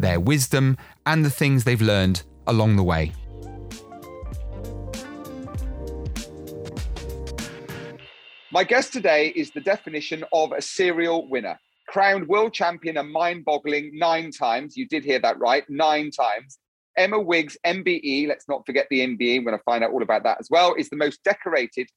their wisdom, and the things they've learned along the way. My guest today is the definition of a serial winner. Crowned world champion a mind boggling nine times. You did hear that right, nine times. Emma Wiggs, MBE, let's not forget the MBE, we're going to find out all about that as well, is the most decorated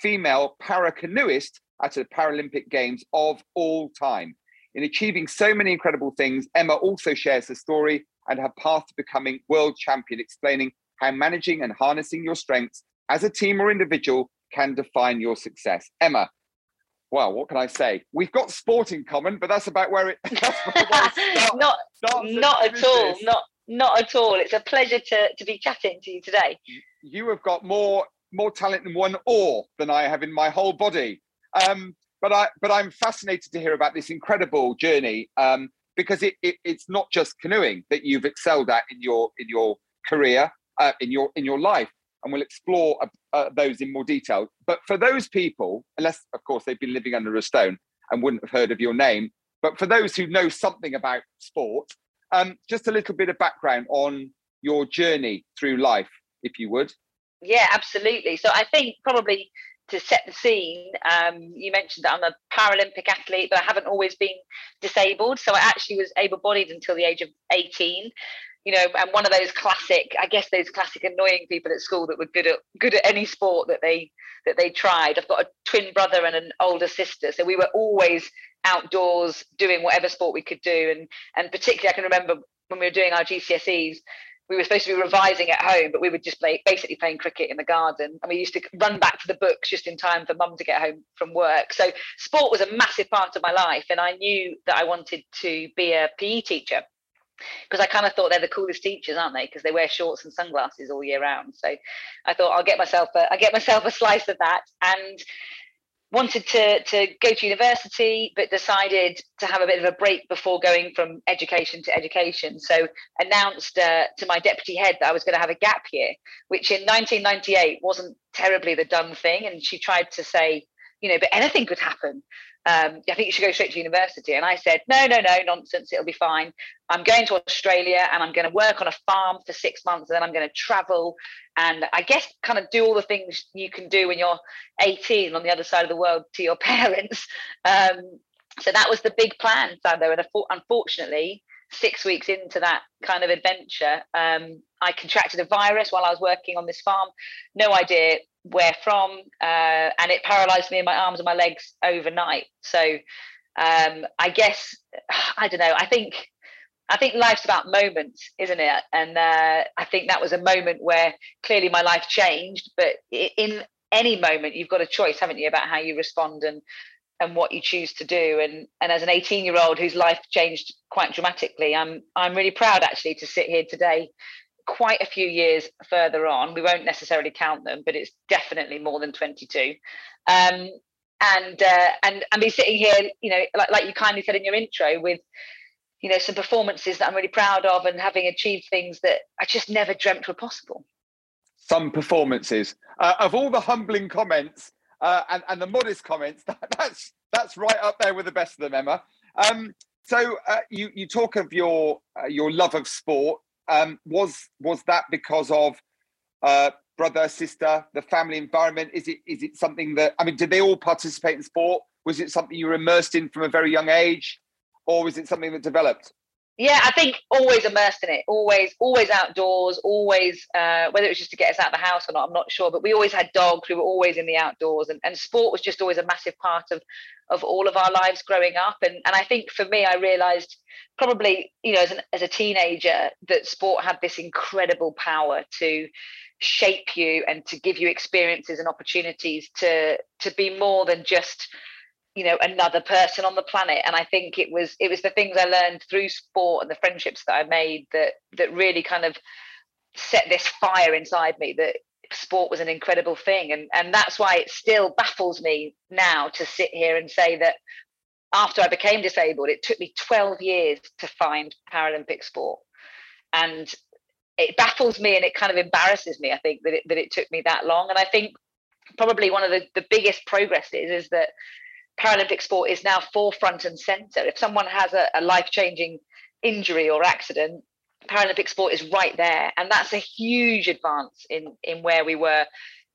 female para canoeist at the Paralympic Games of all time. In achieving so many incredible things, Emma also shares her story and her path to becoming world champion, explaining how managing and harnessing your strengths as a team or individual can define your success. Emma, well, what can I say? We've got sport in common, but that's about where it. Start, not not at all. Not not at all. It's a pleasure to to be chatting to you today. You have got more more talent in one oar than I have in my whole body. Um, but I but I'm fascinated to hear about this incredible journey um, because it, it, it's not just canoeing that you've excelled at in your in your career uh, in your in your life, and we'll explore uh, uh, those in more detail. But for those people, unless of course they've been living under a stone and wouldn't have heard of your name, but for those who know something about sport, um, just a little bit of background on your journey through life, if you would. Yeah, absolutely. So I think probably to set the scene, um, you mentioned that I'm a Paralympic athlete, but I haven't always been disabled. So I actually was able bodied until the age of 18. You know, and one of those classic, I guess those classic annoying people at school that were good at good at any sport that they that they tried. I've got a twin brother and an older sister, so we were always outdoors doing whatever sport we could do. And and particularly, I can remember when we were doing our GCSEs, we were supposed to be revising at home, but we were just play basically playing cricket in the garden. And we used to run back to the books just in time for mum to get home from work. So sport was a massive part of my life. And I knew that I wanted to be a PE teacher because I kind of thought they're the coolest teachers, aren't they? Because they wear shorts and sunglasses all year round. So I thought I'll get myself a, I get myself a slice of that. And wanted to to go to university but decided to have a bit of a break before going from education to education. So announced uh, to my deputy head that i was going to have a gap year which in 1998 wasn't terribly the done thing. And she tried to say you know but anything could happen um, I think you should go straight to university. And I said, no, no, no, nonsense. It'll be fine. I'm going to Australia and I'm going to work on a farm for six months. And then I'm going to travel and I guess kind of do all the things you can do when you're 18 on the other side of the world to your parents. Um, so that was the big plan, Sandro. And unfortunately, six weeks into that kind of adventure, um, I contracted a virus while I was working on this farm. No idea where from, uh, and it paralyzed me in my arms and my legs overnight. So um, I guess I don't know. I think I think life's about moments, isn't it? And uh, I think that was a moment where clearly my life changed. But in any moment, you've got a choice, haven't you, about how you respond and and what you choose to do. And and as an 18 year old whose life changed quite dramatically, I'm I'm really proud actually to sit here today quite a few years further on. We won't necessarily count them, but it's definitely more than 22. Um, and uh, and and be sitting here, you know, like like you kindly said in your intro, with you know some performances that I'm really proud of, and having achieved things that I just never dreamt were possible. Some performances uh, of all the humbling comments uh, and and the modest comments, that, that's that's right up there with the best of them, Emma. Um, so uh, you you talk of your uh, your love of sport um, was was that because of uh, brother, sister, the family environment? Is it is it something that I mean? Did they all participate in sport? Was it something you were immersed in from a very young age, or was it something that developed? Yeah, I think always immersed in it, always, always outdoors, always, uh, whether it was just to get us out of the house or not, I'm not sure, but we always had dogs. We were always in the outdoors and, and sport was just always a massive part of, of all of our lives growing up. And, and I think for me, I realized probably, you know, as, an, as a teenager that sport had this incredible power to shape you and to give you experiences and opportunities to, to be more than just, you know another person on the planet. And i think it was it was the things i learned through sport and the friendships that i made that that really kind of set this fire inside me that sport was an incredible thing. And and that's why it still baffles me now to sit here and say that after i became disabled it took me 12 years to find paralympic sport. And it baffles me and it kind of embarrasses me i think that it, that it took me that long. And i think probably one of the, the biggest progresses is that Paralympic sport is now forefront and center. If someone has a, a life changing injury or accident, Paralympic sport is right there. And that's a huge advance in, in where we were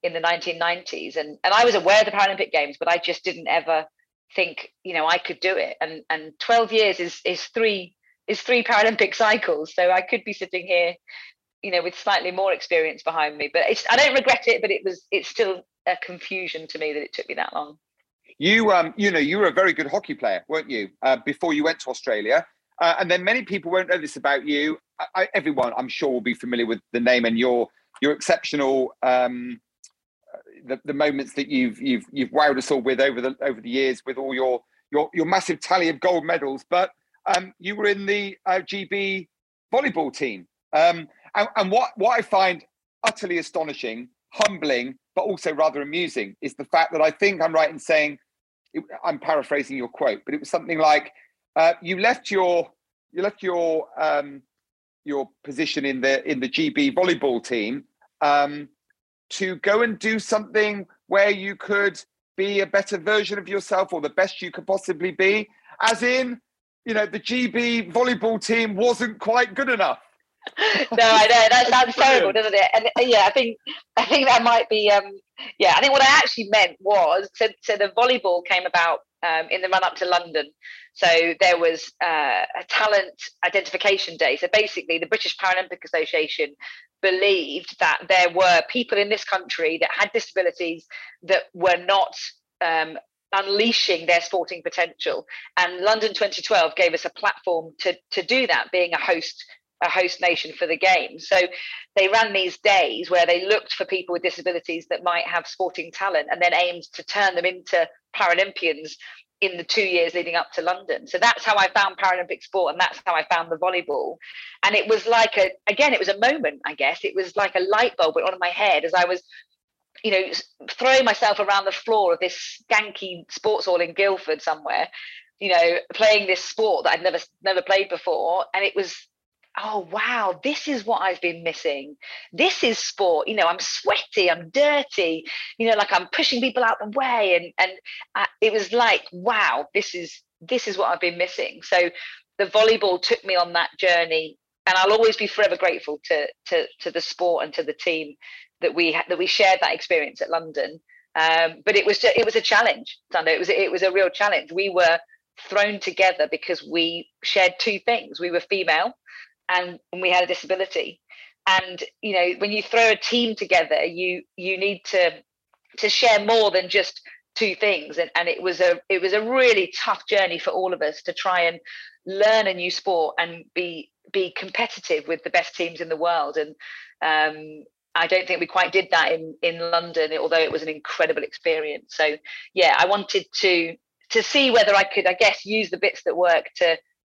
in the 1990s. And, and I was aware of the Paralympic Games, but I just didn't ever think, you know, I could do it. And, and 12 years is, is three is three Paralympic cycles. So I could be sitting here, you know, with slightly more experience behind me. But I don't regret it, but it was it's still a confusion to me that it took me that long. You, um, you know, you were a very good hockey player, weren't you? Uh, before you went to Australia, uh, and then many people won't know this about you. I, everyone, I'm sure, will be familiar with the name and your your exceptional um, uh, the, the moments that you've you've you've wowed us all with over the over the years with all your your your massive tally of gold medals. But um, you were in the uh, GB volleyball team, um, and, and what what I find utterly astonishing, humbling, but also rather amusing is the fact that I think I'm right in saying, I'm paraphrasing your quote, but it was something like, uh, "You left your you left your um, your position in the in the GB volleyball team um, to go and do something where you could be a better version of yourself or the best you could possibly be." As in, you know, the GB volleyball team wasn't quite good enough no, I know that sounds terrible, doesn't it? And uh, yeah, I think I think that might be. Um, yeah, I think what I actually meant was so. So the volleyball came about um, in the run up to London. So there was uh, a talent identification day. So basically, the British Paralympic Association believed that there were people in this country that had disabilities that were not um, unleashing their sporting potential. And London 2012 gave us a platform to, to do that, being a host a host nation for the games. So they ran these days where they looked for people with disabilities that might have sporting talent and then aimed to turn them into Paralympians in the two years leading up to London. So that's how I found Paralympic sport and that's how I found the volleyball. And it was like a, again, it was a moment, I guess. It was like a light bulb went on in my head as I was you know, throwing myself around the floor of this skanky sports hall in Guildford somewhere, you know, playing this sport that I'd never never played before, and it was oh wow this is what i've been missing. This is sport you know i'm sweaty i'm dirty you know like i'm pushing people out the way and and uh, it was like wow this is this is what i've been missing. So the volleyball took me on that journey and i'll always be forever grateful to to to the sport and to the team that we that we shared that experience at london. Um, but it was just, it was a challenge Sandro. it was it was a real challenge. We were thrown together because we shared two things. We were female and we had a disability. And you know when you throw a team together you you need to to share more than just two things. And, and it was a it was a really tough journey for all of us to try and learn a new sport and be be competitive with the best teams in the world. And um, I don't think we quite did that in in London although it was an incredible experience. So yeah I wanted to to see whether I could I guess use the bits that work to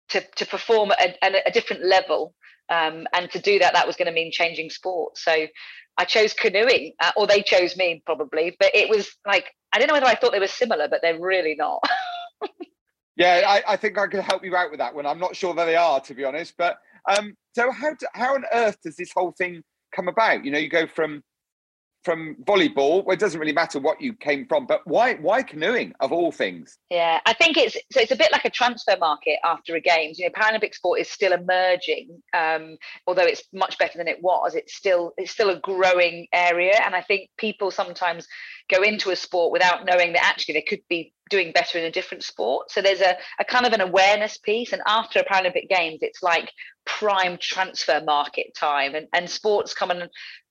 to, to perform at a, a different level. Um, and to do that, that was going to mean changing sport. So I chose canoeing, uh, or they chose me probably. But it was like, I don't know whether I thought they were similar, but they're really not. yeah, I, I, think I can help you out with that one. I'm not sure that they are, to be honest. But um, so how, do, how on earth does this whole thing come about? You know, you go from from volleyball well, it doesn't really matter what you came from but why why canoeing of all things? Yeah i think it's so it's a bit like a transfer market after a games you know paralympic sport is still emerging um, although it's much better than it was it's still it's still a growing area. And i think people sometimes go into a sport without knowing that actually they could be doing better in a different sport. So there's a, a kind of an awareness piece. And after a Paralympic Games, it's like prime transfer market time. And, and sports come and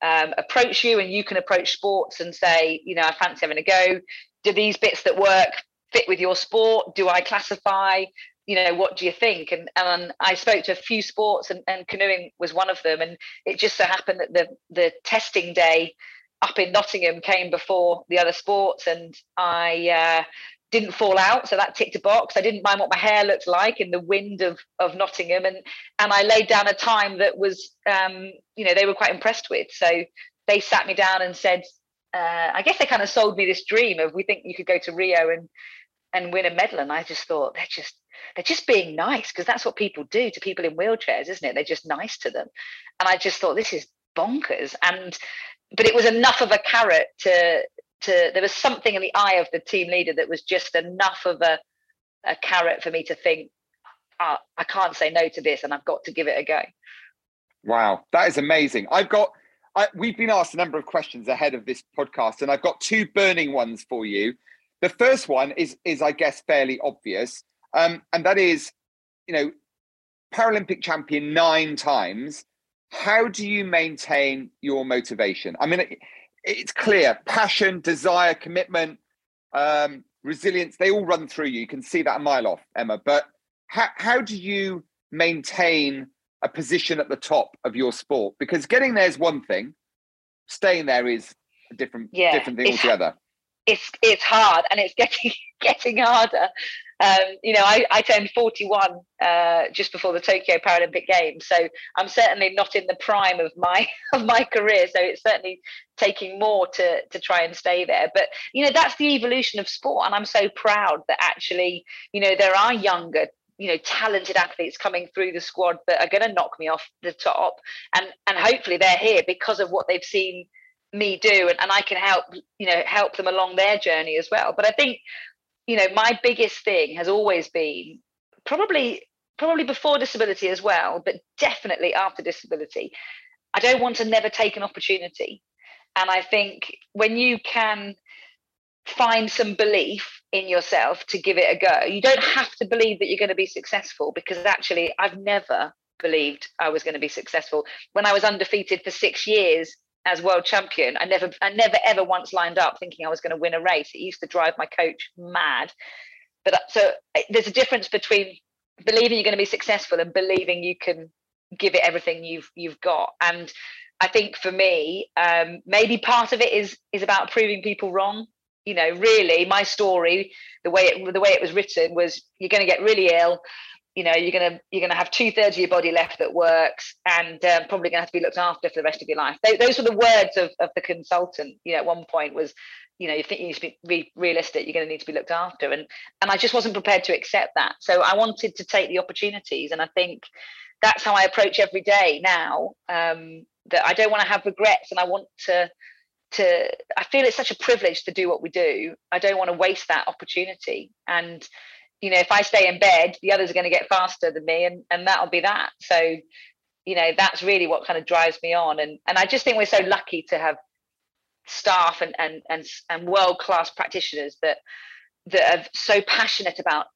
um, approach you, and you can approach sports and say, you know, I fancy having a go. Do these bits that work fit with your sport? Do I classify? You know, what do you think? And and I spoke to a few sports, and, and canoeing was one of them. And it just so happened that the the testing day up in Nottingham came before the other sports, and I uh, didn't fall out, so that ticked a box. I didn't mind what my hair looked like in the wind of of Nottingham, and and I laid down a time that was, um, you know, they were quite impressed with. So they sat me down and said, uh, I guess they kind of sold me this dream of we think you could go to Rio and and win a medal, and I just thought they're just they're just being nice because that's what people do to people in wheelchairs, isn't it? They're just nice to them, and I just thought this is bonkers, and but it was enough of a carrot to to there was something in the eye of the team leader that was just enough of a a carrot for me to think oh, I can't say no to this and I've got to give it a go. Wow, that is amazing. I've got I, we've been asked a number of questions ahead of this podcast and I've got two burning ones for you. The first one is is I guess fairly obvious. Um, and that is, you know, Paralympic champion nine times. How do you maintain your motivation? I mean, it's clear passion, desire, commitment, um, resilience, they all run through you. You can see that a mile off, Emma. But how, how do you maintain a position at the top of your sport? Because getting there is one thing, staying there is a different, yeah, different thing altogether. It's it's hard and it's getting getting harder um, you know, I, I turned 41 uh, just before the Tokyo Paralympic Games, so I'm certainly not in the prime of my of my career. So it's certainly taking more to to try and stay there. But you know, that's the evolution of sport, and I'm so proud that actually, you know, there are younger you know talented athletes coming through the squad that are going to knock me off the top. And and hopefully they're here because of what they've seen me do. And, and i can help you know help them along their journey as well. But i think you know, my biggest thing has always been probably probably before disability as well, but definitely after disability. I don't want to never take an opportunity. And I think when you can find some belief in yourself to give it a go, you don't have to believe that you're going to be successful because actually, I've never believed I was going to be successful. When I was undefeated for six years, as world champion, I never, I never ever once lined up thinking I was going to win a race. It used to drive my coach mad. But uh, so there's a difference between believing you're going to be successful and believing you can give it everything you've you've got. And I think for me, um, maybe part of it is is about proving people wrong. You know, really, my story, the way it the way it was written was you're going to get really ill you know you're gonna you're gonna have two thirds of your body left that works and um, probably gonna have to be looked after for the rest of your life. Those, those were the words of, of the consultant you know at one point was you know you think you need to be re- realistic you're going to need to be looked after. And and i just wasn't prepared to accept that. So i wanted to take the opportunities and i think that's how i approach every day now um, that i don't want to have regrets and i want to to i feel it's such a privilege to do what we do. I don't want to waste that opportunity. And you know, if I stay in bed, the others are going to get faster than me, and and that'll be that. So, you know, that's really what kind of drives me on, and and I just think we're so lucky to have staff and and and and world class practitioners that that are so passionate about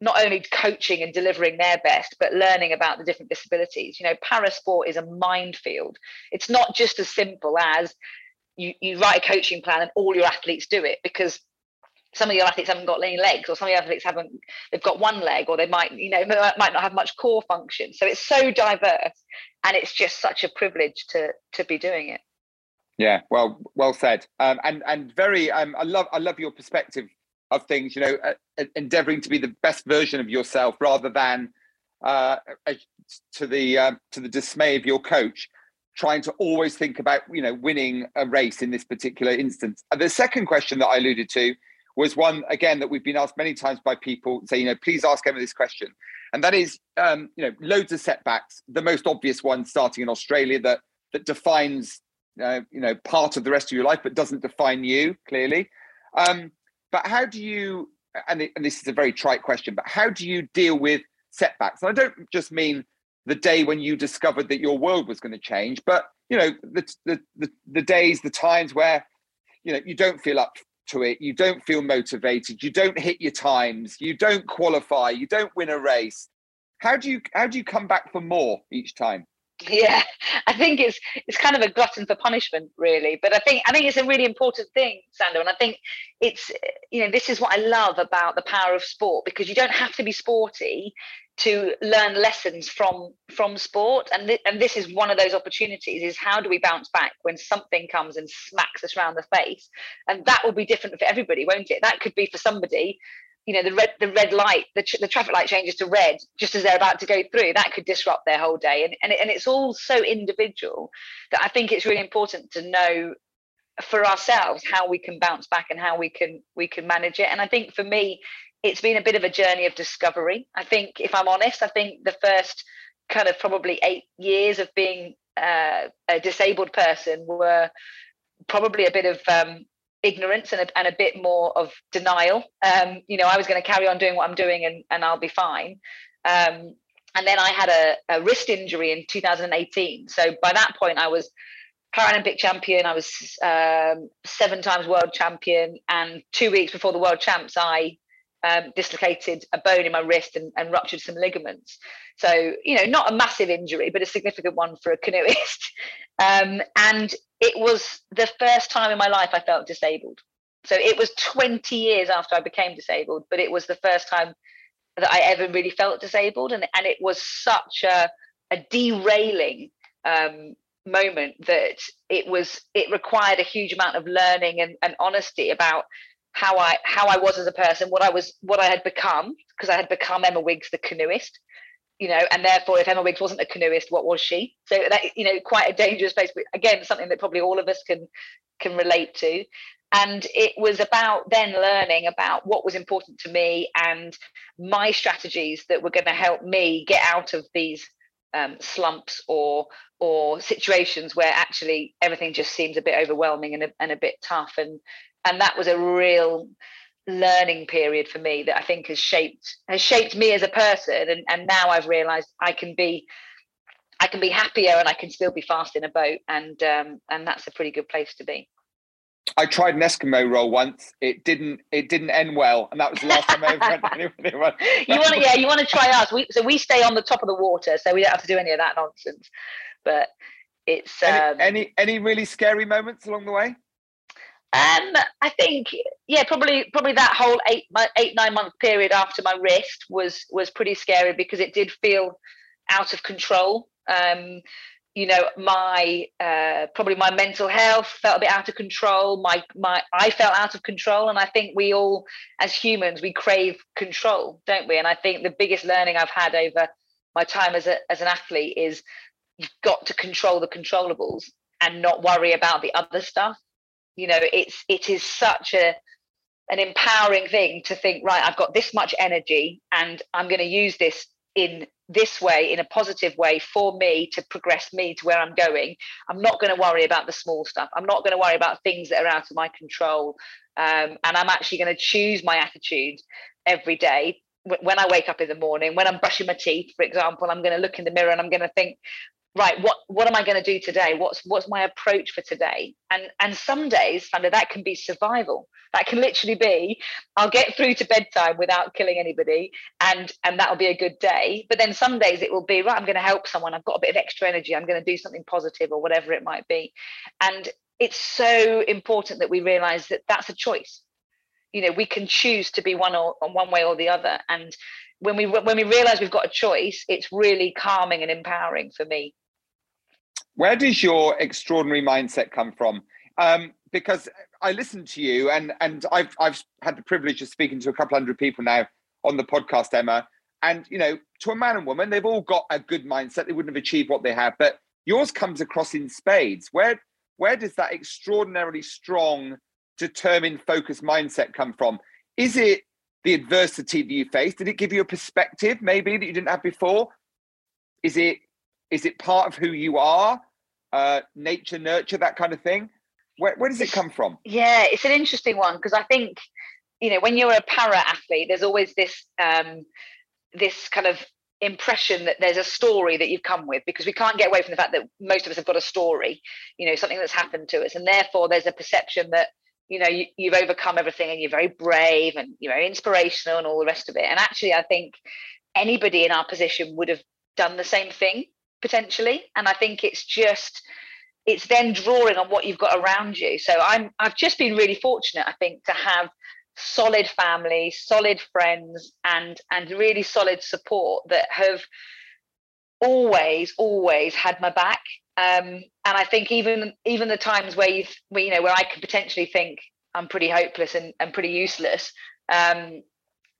not only coaching and delivering their best, but learning about the different disabilities. You know, parasport is a minefield. It's not just as simple as you, you write a coaching plan and all your athletes do it because some of your athletes haven't got any legs or some of your athletes haven't they've got one leg or they might you know might not have much core function. So it's so diverse and it's just such a privilege to to be doing it. Yeah well well said. Um, and and very um, i love i love your perspective of things you know uh, endeavoring to be the best version of yourself rather than uh, to the uh, to the dismay of your coach trying to always think about you know winning a race in this particular instance. The second question that i alluded to was one again that we've been asked many times by people say, you know, please ask Emma this question, and that is, um, you know, loads of setbacks. The most obvious one starting in Australia that that defines, uh, you know, part of the rest of your life, but doesn't define you clearly. Um, but how do you? And, and this is a very trite question, but how do you deal with setbacks? And I don't just mean the day when you discovered that your world was going to change, but you know, the the the, the days, the times where you know you don't feel up to it, you don't feel motivated, you don't hit your times, you don't qualify, you don't win a race. How do you how do you come back for more each time? Yeah, I think it's it's kind of a glutton for punishment, really. But I think I think it's a really important thing, Sandro and I think it's you know this is what I love about the power of sport because you don't have to be sporty to learn lessons from from sport and th- and this is one of those opportunities is how do we bounce back when something comes and smacks us around the face and that will be different for everybody won't it that could be for somebody you know the red the red light the, the traffic light changes to red just as they're about to go through that could disrupt their whole day. And and, and it's all so individual that i think it's really important to know for ourselves how we can bounce back and how we can we can manage it. And i think for me it's been a bit of a journey of discovery. I think if i'm honest i think the first kind of probably eight years of being uh, a disabled person were probably a bit of um, ignorance and a, and a bit more of denial. Um, you know, I was going to carry on doing what I'm doing and, and I'll be fine. Um, and then I had a, a, wrist injury in 2018. So by that point, I was Paralympic champion. I was um, seven times world champion. And two weeks before the world champs, I um, dislocated a bone in my wrist and, and, ruptured some ligaments. So, you know, not a massive injury, but a significant one for a canoeist. Um, and it was the first time in my life I felt disabled. So it was 20 years after I became disabled, but it was the first time that I ever really felt disabled. And, and it was such a, a derailing um, moment that it was it required a huge amount of learning and, and honesty about how I how I was as a person, what I was, what I had become, because I had become Emma Wiggs, the canoeist, you know, and therefore, if Emma Wiggs wasn't a canoeist, what was she? So that you know, quite a dangerous place. But again, something that probably all of us can can relate to. And it was about then learning about what was important to me and my strategies that were going to help me get out of these um, slumps or or situations where actually everything just seems a bit overwhelming and a, and a bit tough and and that was a real learning period for me that I think has shaped has shaped me as a person and, and now I've realized I can be I can be happier and I can still be fast in a boat and um, and that's a pretty good place to be. I tried an Eskimo roll once. It didn't. It didn't end well, and that was the last time I ever went you want to, yeah, you want to try us. We, so we stay on the top of the water, so we don't have to do any of that nonsense. But it's um, any, any any really scary moments along the way. Um, I think yeah, probably probably that whole eight eight nine month period after my wrist was was pretty scary because it did feel out of control. Um, you know, my uh, probably my mental health felt a bit out of control. My my I felt out of control, and I think we all, as humans, we crave control, don't we? And I think the biggest learning I've had over my time as a as an athlete is you've got to control the controllables and not worry about the other stuff you know it's it is such a an empowering thing to think right i've got this much energy and i'm going to use this in this way in a positive way for me to progress me to where i'm going. I'm not going to worry about the small stuff. I'm not going to worry about things that are out of my control. Um, and i'm actually going to choose my attitude every day. When I wake up in the morning, when I'm brushing my teeth, for example, I'm going to look in the mirror and I'm going to think, right what what am i going to do today? What's what's my approach for today? And and some days Sandro, that can be survival. That can literally be i'll get through to bedtime without killing anybody and and that'll be a good day. But then some days it will be right i'm going to help someone. I've got a bit of extra energy. I'm going to do something positive or whatever it might be. And it's so important that we realize that that's a choice you know we can choose to be one or one way or the other. And when we when we realize we've got a choice it's really calming and empowering for me. Where does your extraordinary mindset come from? Um, because i listen to you and and i've i've had the privilege of speaking to a couple hundred people now on the podcast emma. And you know to a man and woman they've all got a good mindset. They wouldn't have achieved what they have. But yours comes across in spades. Where where does that extraordinarily strong determined focused mindset come from is it the adversity that you faced? Did it give you a perspective maybe that you didn't have before? Is it is it part of who you are? Uh, nature, nurture, that kind of thing. Where, where does it come from? Yeah, it's an interesting one because I think you know when you're a para athlete, there's always this um, this kind of impression that there's a story that you've come with because we can't get away from the fact that most of us have got a story, you know, something that's happened to us, and therefore there's a perception that you know you, have overcome everything and you're very brave and you're very inspirational and all the rest of it. And actually i think anybody in our position would have done the same thing potentially. And i think it's just it's then drawing on what you've got around you. So i'm i've just been really fortunate i think to have solid family solid friends and and really solid support that have always always had my back um, and I think even even the times where you where, you know where I could potentially think I'm pretty hopeless and, and pretty useless, um,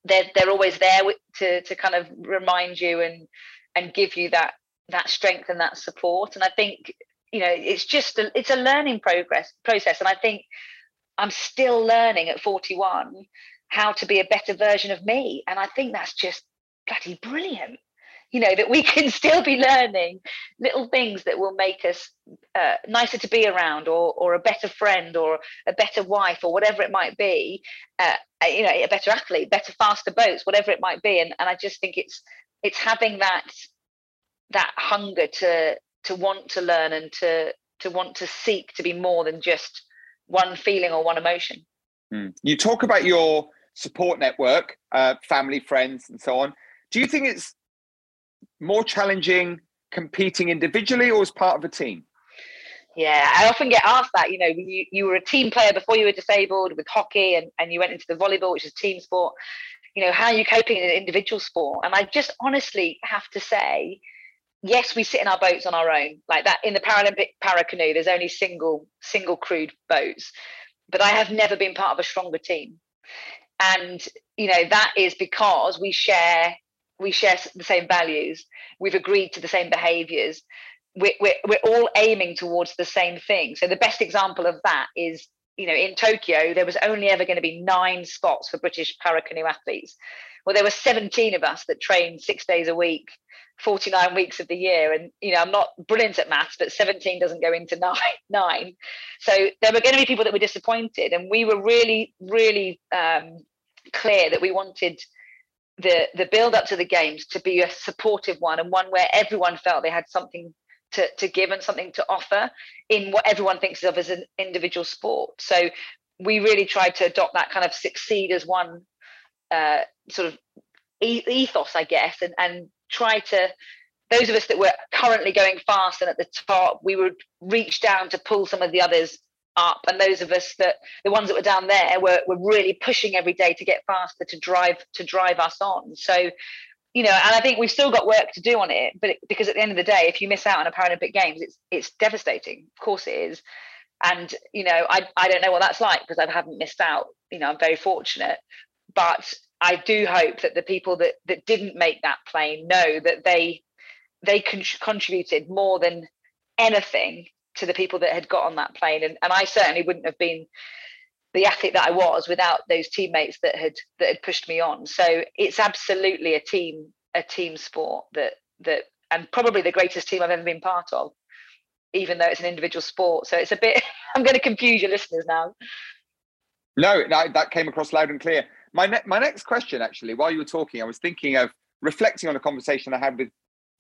they're they're always there to to kind of remind you and and give you that that strength and that support. And I think you know it's just a, it's a learning progress process, and I think I'm still learning at 41 how to be a better version of me, and I think that's just bloody brilliant you know that we can still be learning little things that will make us uh, nicer to be around or or a better friend or a better wife or whatever it might be uh, you know a better athlete better faster boats whatever it might be. And, and i just think it's it's having that that hunger to to want to learn and to to want to seek to be more than just one feeling or one emotion. Mm. you talk about your support network uh, family friends and so on. Do you think it's more challenging competing individually or as part of a team? Yeah, I often get asked that. You know, you, you were a team player before you were disabled with hockey and, and you went into the volleyball, which is team sport. You know, how are you coping in an individual sport? And I just honestly have to say, yes, we sit in our boats on our own. Like that in the Paralympic para canoe, there's only single single crewed boats. But I have never been part of a stronger team. And, you know, that is because we share we share the same values we've agreed to the same behaviors we're, we're, we're all aiming towards the same thing. So the best example of that is you know in tokyo there was only ever going to be nine spots for british para canoe athletes. Well there were 17 of us that trained six days a week 49 weeks of the year and you know i'm not brilliant at maths but 17 doesn't go into nine nine. So there were going to be people that were disappointed and we were really really um, clear that we wanted the the build up to the games to be a supportive one and one where everyone felt they had something to, to give and something to offer in what everyone thinks of as an individual sport. So we really tried to adopt that kind of succeed as one uh, sort of ethos, I guess, and, and try to those of us that were currently going fast and at the top, we would reach down to pull some of the others up and those of us that the ones that were down there were, were really pushing every day to get faster to drive to drive us on. So you know and i think we've still got work to do on it but because at the end of the day if you miss out on a paralympic games it's it's devastating. Of course it is. And you know i i don't know what that's like because i haven't missed out. You know i'm very fortunate. But i do hope that the people that that didn't make that plane know that they they con- contributed more than anything to the people that had got on that plane. And, and I certainly wouldn't have been the athlete that I was without those teammates that had that had pushed me on. So it's absolutely a team a team sport that that and probably the greatest team I've ever been part of even though it's an individual sport. So it's a bit I'm going to confuse your listeners now. No, that came across loud and clear. My ne- my next question actually while you were talking I was thinking of reflecting on a conversation I had with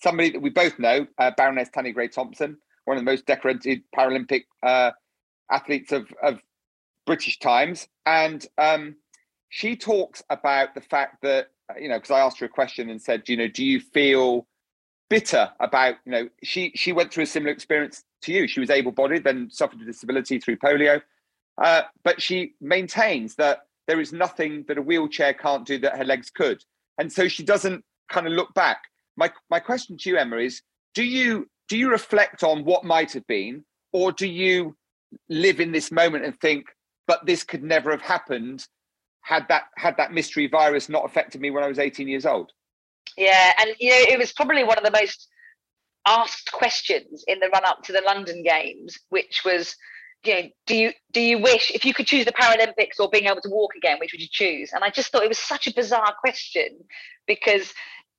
somebody that we both know uh, Baroness Tanni Grey Thompson one of the most decorated Paralympic uh, athletes of, of British times. And um, she talks about the fact that, you know, because I asked her a question and said, you know, do you feel bitter about, you know, she she went through a similar experience to you. She was able-bodied, then suffered a disability through polio. Uh, but she maintains that there is nothing that a wheelchair can't do that her legs could. And so she doesn't kind of look back. My my question to you, Emma, is do you do you reflect on what might have been, or do you live in this moment and think, but this could never have happened had that had that mystery virus not affected me when I was 18 years old? Yeah, and you know, it was probably one of the most asked questions in the run up to the London Games, which was, you know, do you do you wish if you could choose the Paralympics or being able to walk again, which would you choose? And I just thought it was such a bizarre question because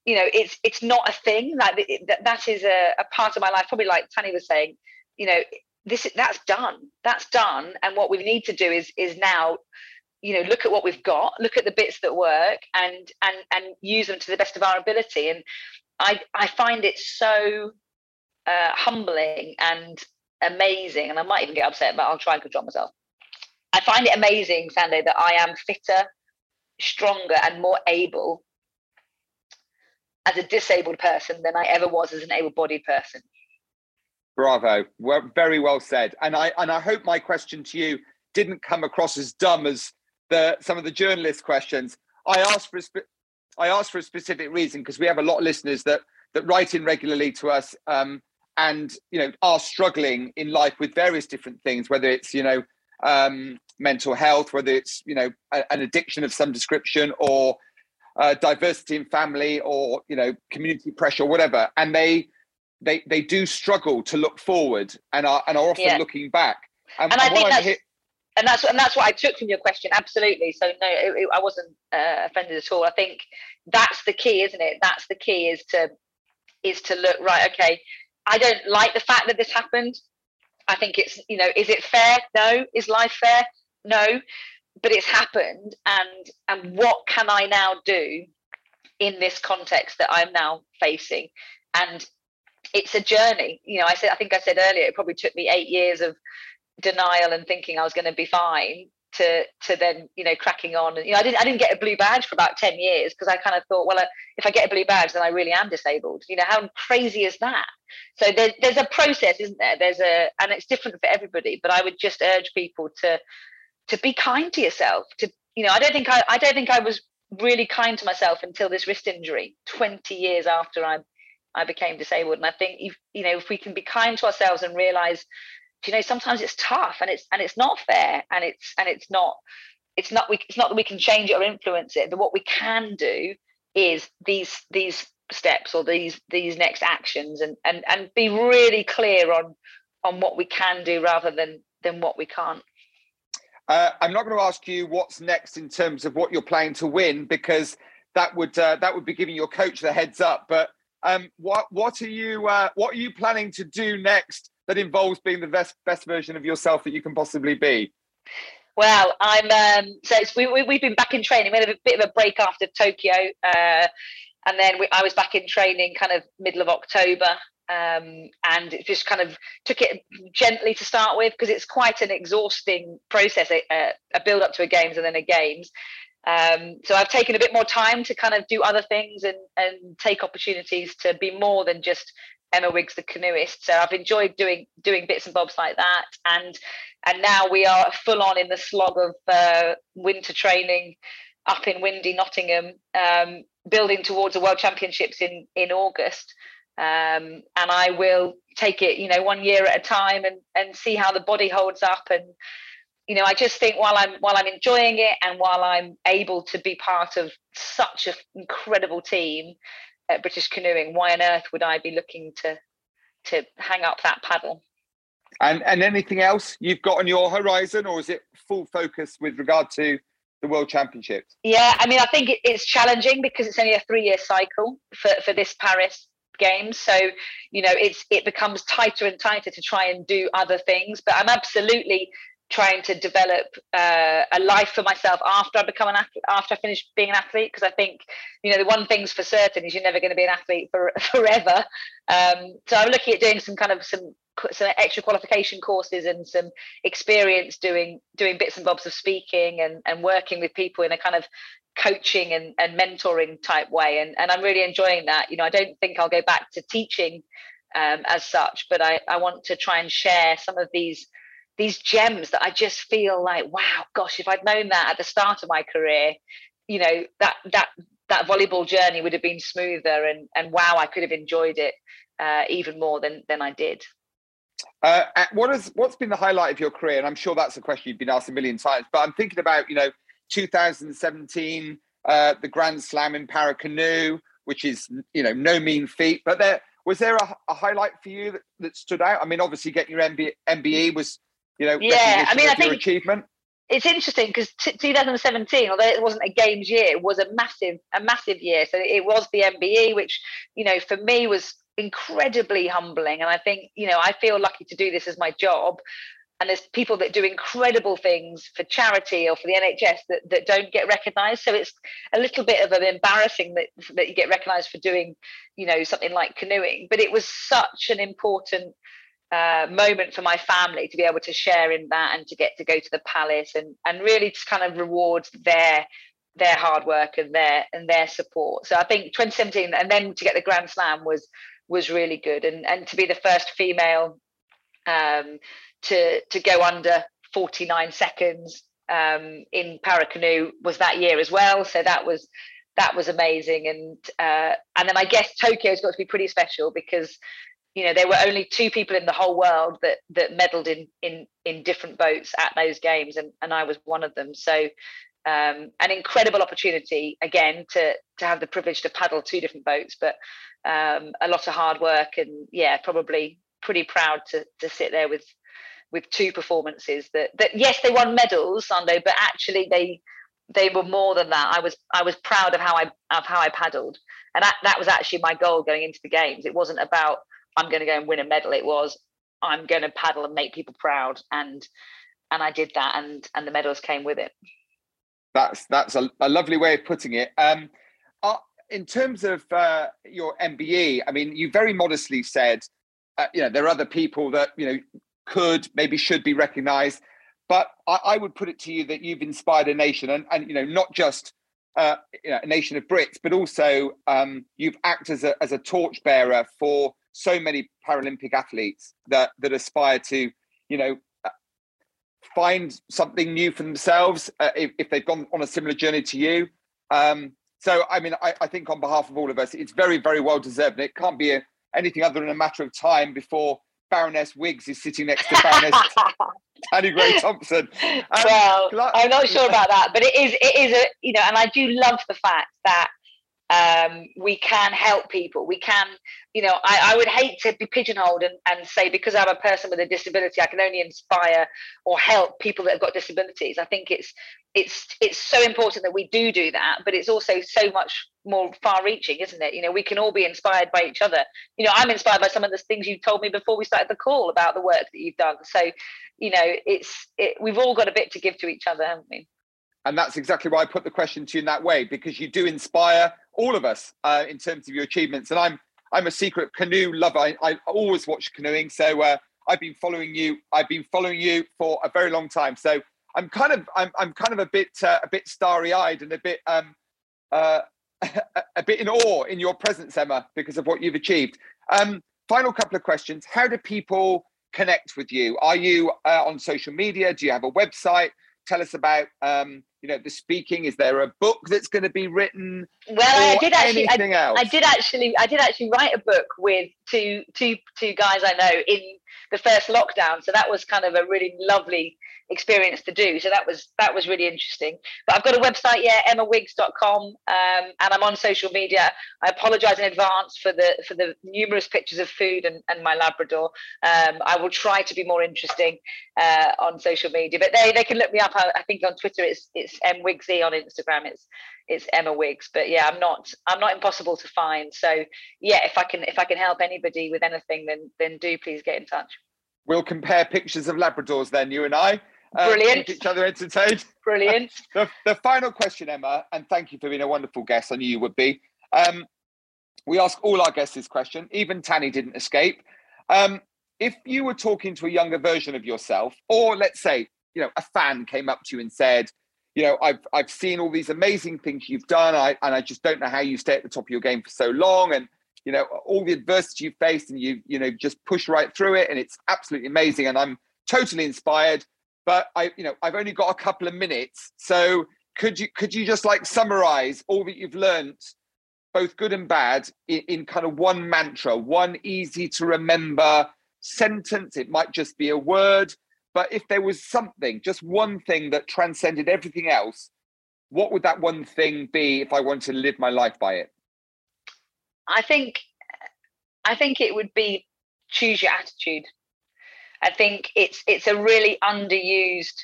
you know it's it's not a thing. Like that, that is a, a part of my life. Probably like Tanni was saying you know this that's done. That's done. And what we need to do is is now you know look at what we've got look at the bits that work and and and use them to the best of our ability. And i i find it so uh, humbling and amazing. And i might even get upset but i'll try and control myself. I find it amazing Sandro that i am fitter stronger and more able as a disabled person than I ever was as an able-bodied person. Bravo, well, very well said. And I and I hope my question to you didn't come across as dumb as the some of the journalist questions. I asked for a spe- I asked for a specific reason because we have a lot of listeners that that write in regularly to us um, and you know are struggling in life with various different things, whether it's you know um, mental health, whether it's you know a, an addiction of some description, or uh, diversity in family or you know community pressure or whatever, and they they they do struggle to look forward and are and are often yeah. looking back. And, and I think that's, and that's and that's what I took from your question. Absolutely. So no, it, it, I wasn't uh, offended at all. I think that's the key, isn't it? That's the key is to is to look right. Okay, I don't like the fact that this happened. I think it's you know, is it fair? No. Is life fair? No. But it's happened, and and what can I now do in this context that I'm now facing? And it's a journey. You know, I said I think I said earlier, it probably took me eight years of denial and thinking I was going to be fine to to then you know cracking on and you know I didn't I didn't get a blue badge for about 10 years because I kind of thought well uh, if I get a blue badge then I really am disabled you know how crazy is that so there's there's a process isn't there there's a and it's different for everybody but I would just urge people to to be kind to yourself to you know I don't think I I don't think I was really kind to myself until this wrist injury 20 years after I I became disabled. And I think if you know if we can be kind to ourselves and realize you know sometimes it's tough and it's and it's not fair and it's and it's not it's not we it's not that we can change it or influence it but what we can do is these these steps or these these next actions and and and be really clear on on what we can do rather than than what we can't uh, i'm not going to ask you what's next in terms of what you're planning to win because that would uh, that would be giving your coach the heads up but um, what what are you uh, what are you planning to do next that involves being the best best version of yourself that you can possibly be? Well, I'm um, so we, we, have been back in training. We had a bit of a break after Tokyo, uh, and then we, I was back in training kind of middle of October, um, and it just kind of took it gently to start with because it's quite an exhausting process, a, a, build up to a games and then a games. Um, so I've taken a bit more time to kind of do other things and and take opportunities to be more than just Emma Wiggs, the canoeist. So I've enjoyed doing doing bits and bobs like that, and and now we are full on in the slog of uh, winter training up in windy Nottingham, um, building towards the World Championships in in August. Um, and I will take it, you know, one year at a time, and and see how the body holds up. And you know, I just think while I'm while I'm enjoying it, and while I'm able to be part of such an incredible team, at British Canoeing, why on earth would I be looking to to hang up that paddle? And and anything else you've got on your horizon, or is it full focus with regard to the World Championships? Yeah, I mean, I think it's challenging because it's only a three-year cycle for for this Paris games. So you know it's it becomes tighter and tighter to try and do other things. But i'm absolutely trying to develop uh, a life for myself after I become an athlete, after I finish being an athlete, because I think, you know, the one thing's for certain is you're never going to be an athlete for forever. Um, so I'm looking at doing some kind of some some extra qualification courses and some experience doing doing bits and bobs of speaking and and working with people in a kind of coaching and, and mentoring type way and, and i'm really enjoying that you know i don't think i'll go back to teaching um, as such but I, I want to try and share some of these these gems that I just feel like, wow, gosh, if I'd known that at the start of my career, you know, that that that volleyball journey would have been smoother and and wow, I could have enjoyed it uh, even more than than I did. Uh, what is what's been the highlight of your career? And I'm sure that's a question you've been asked a million times. But I'm thinking about you know 2017, uh, the Grand Slam in para canoe, which is you know no mean feat. But there was there a, a highlight for you that, that, stood out? I mean, obviously getting your MBE, MBE was you know, yeah, I mean, I think achievement. It's interesting because t- 2017, although it wasn't a games year, it was a massive, a massive year. So it was the MBE, which you know, for me was incredibly humbling. And I think you know, I feel lucky to do this as my job. And there's people that do incredible things for charity or for the NHS that, that don't get recognised. So it's a little bit of an embarrassing that that you get recognised for doing, you know, something like canoeing. But it was such an important uh, moment for my family to be able to share in that and to get to go to the palace and and really just kind of reward their their hard work and their and their support. So I think 2017 and then to get the Grand Slam was was really good and and to be the first female um, to to go under 49 seconds um, in para canoe was that year as well. So that was that was amazing and uh, and then I guess Tokyo's got to be pretty special because you know there were only two people in the whole world that that medaled in in in different boats at those games and and I was one of them so um, an incredible opportunity again to to have the privilege to paddle two different boats, but um, a lot of hard work and yeah, probably pretty proud to to sit there with with two performances that that yes they won medals Sandro but actually they they were more than that. I was I was proud of how I of how I paddled. And that, that was actually my goal going into the games. It wasn't about I'm going to go and win a medal. It was I'm going to paddle and make people proud. And and I did that and and the medals came with it. That's that's a, a lovely way of putting it. Um uh, in terms of uh, your MBE I mean you very modestly said uh, you know there are other people that you know could, maybe should be recognized. But I, I would put it to you that you've inspired a nation, and, and you know, not just uh, you know, a nation of Brits, but also um, you've acted as a, as a torchbearer for so many Paralympic athletes that that aspire to, you know, uh, find something new for themselves uh, if, if, they've gone on a similar journey to you. Um, so, I mean, I, I, think on behalf of all of us, it's very, very well deserved, and it can't be a, anything other than a matter of time before Baroness Wiggs is sitting next to Baroness Tanni Grey-Thompson. Um, well, I'm not sure about that, but it is it is a you know, and I do love the fact that um, we can help people. We can, you know, I, I would hate to be pigeonholed and, and say because I'm a person with a disability, I can only inspire or help people that have got disabilities. I think it's it's it's so important that we do do that, but it's also so much more far-reaching, isn't it? You know, we can all be inspired by each other. You know, I'm inspired by some of the things you told me before we started the call about the work that you've done. So, you know, it's it, we've all got a bit to give to each other, haven't we? And that's exactly why I put the question to you in that way, because you do inspire all of us uh, in terms of your achievements. And I'm I'm a secret canoe lover. I, I always watch canoeing, so uh, I've been following you. I've been following you for a very long time. So I'm kind of I'm I'm kind of a bit uh, a bit starry eyed and a bit um uh a bit in awe in your presence, Emma, because of what you've achieved. Um, final couple of questions: How do people connect with you? Are you uh, on social media? Do you have a website? Tell us about um, you know the speaking is there a book that's going to be written well i did actually I, I, did actually i did actually write a book with two two two guys i know in the first lockdown so that was kind of a really lovely experience to do. So that was that was really interesting. But I've got a website, yeah, emmawiggs.com, um, and I'm on social media. I apologise in advance for the for the numerous pictures of food and, and my Labrador. Um, I will try to be more interesting uh, on social media, but they, they can look me up. I, I think on Twitter it's it's M Wiggsy on Instagram it's it's Emma Wiggs. But yeah, I'm not I'm not impossible to find. So yeah, if I can if I can help anybody with anything, then then do please get in touch. We'll compare pictures of Labradors then, you and I. Uh, Brilliant. each other entertained. Brilliant. the, the final question, Emma, and thank you for being a wonderful guest. I knew you would be. Um, we ask all our guests this question. Even Tanni didn't escape. Um, if you were talking to a younger version of yourself, or let's say, you know, a fan came up to you and said, you know, I've I've seen all these amazing things you've done, I, and I just don't know how you stay at the top of your game for so long, and you know all the adversity you've faced, and you you know just push right through it, and it's absolutely amazing, and I'm totally inspired. But I, you know, I've only got a couple of minutes. So could you could you just like summarize all that you've learned, both good and bad, in, in kind of one mantra, one easy to remember sentence? It might just be a word, but if there was something, just one thing that transcended everything else, what would that one thing be if I wanted to live my life by it? I think I think it would be choose your attitude. I think it's it's a really underused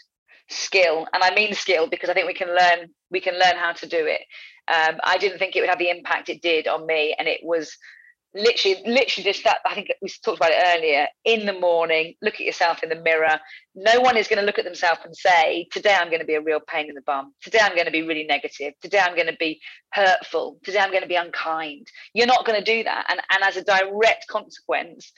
skill, and I mean skill because I think we can learn we can learn how to do it. Um, I didn't think it would have the impact it did on me, and it was literally literally just that i think we talked about it earlier in the morning look at yourself in the mirror. No one is going to look at themselves and say today i'm going to be a real pain in the bum. Today i'm going to be really negative. Today i'm going to be hurtful. Today i'm going to be unkind. You're not going to do that. And and as a direct consequence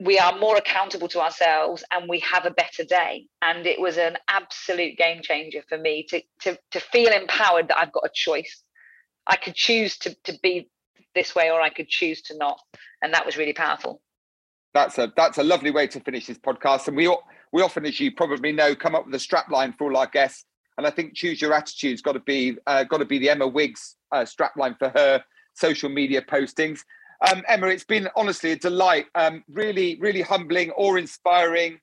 we are more accountable to ourselves and we have a better day. And it was an absolute game changer for me to to to feel empowered that I've got a choice. I could choose to to be this way or I could choose to not and that was really powerful that's a that's a lovely way to finish this podcast and we we often as you probably know come up with a strap line for all our guests and I think choose your attitude's got to be uh, got to be the Emma Wiggs uh, strap line for her social media postings um, Emma, it's been honestly a delight, um, really, really humbling or inspiring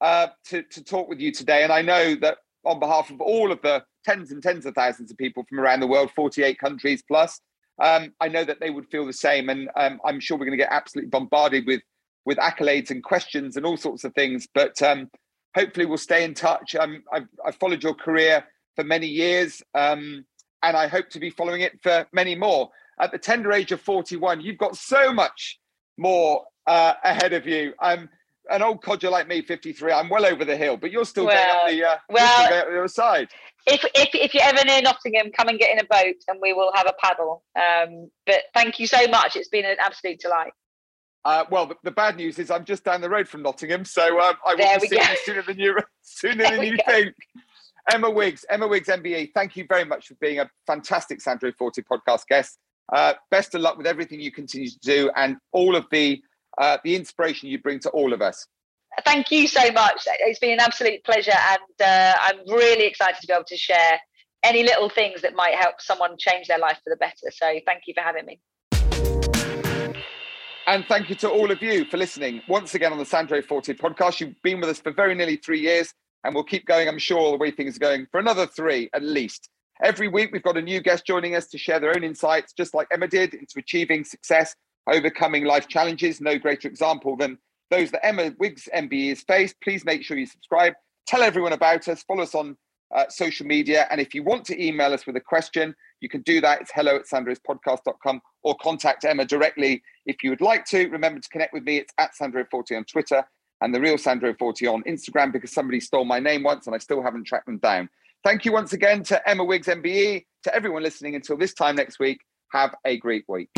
uh, to, to talk with you today. And I know that on behalf of all of the tens and tens of thousands of people from around the world, 48 countries plus. Um, I know that they would feel the same, and um, I'm sure we're going to get absolutely bombarded with with accolades and questions and all sorts of things. But um, hopefully, we'll stay in touch. Um, I've, I've, followed your career for many years, um, and I hope to be following it for many more. At the tender age of 41, you've got so much more uh, ahead of you. Um, an old codger like me, 53, I'm well over the hill, but you're still well, getting up the, uh, well, the other side. If, if, if you're ever near Nottingham, come and get in a boat and we will have a paddle. Um, but thank you so much. It's been an absolute delight. Uh, well, the, the, bad news is I'm just down the road from Nottingham, so um, I will be seeing you sooner than you sooner than you go. think. Emma Wiggs, Emma Wiggs MBE, thank you very much for being a fantastic Sandro Forte podcast guest. Uh, best of luck with everything you continue to do and all of the uh, the inspiration you bring to all of us. Thank you so much. It's been an absolute pleasure, and uh, I'm really excited to be able to share any little things that might help someone change their life for the better. So, thank you for having me. And thank you to all of you for listening once again on the Sandro Forte podcast. You've been with us for very nearly three years, and we'll keep going, I'm sure, the way things are going for another three at least. Every week, we've got a new guest joining us to share their own insights, just like Emma did, into achieving success overcoming life challenges. No greater example than those that Emma Wiggs MBE has faced. Please make sure you subscribe. Tell everyone about us. Follow us on uh, social media. And if you want to email us with a question, you can do that. It's hello at sandrospodcast.com or contact Emma directly if you would like to. Remember to connect with me. It's at Sandro40 on Twitter and the real Sandro 40 on Instagram because somebody stole my name once and I still haven't tracked them down. Thank you once again to Emma Wiggs MBE, to everyone listening until this time next week. Have a great week.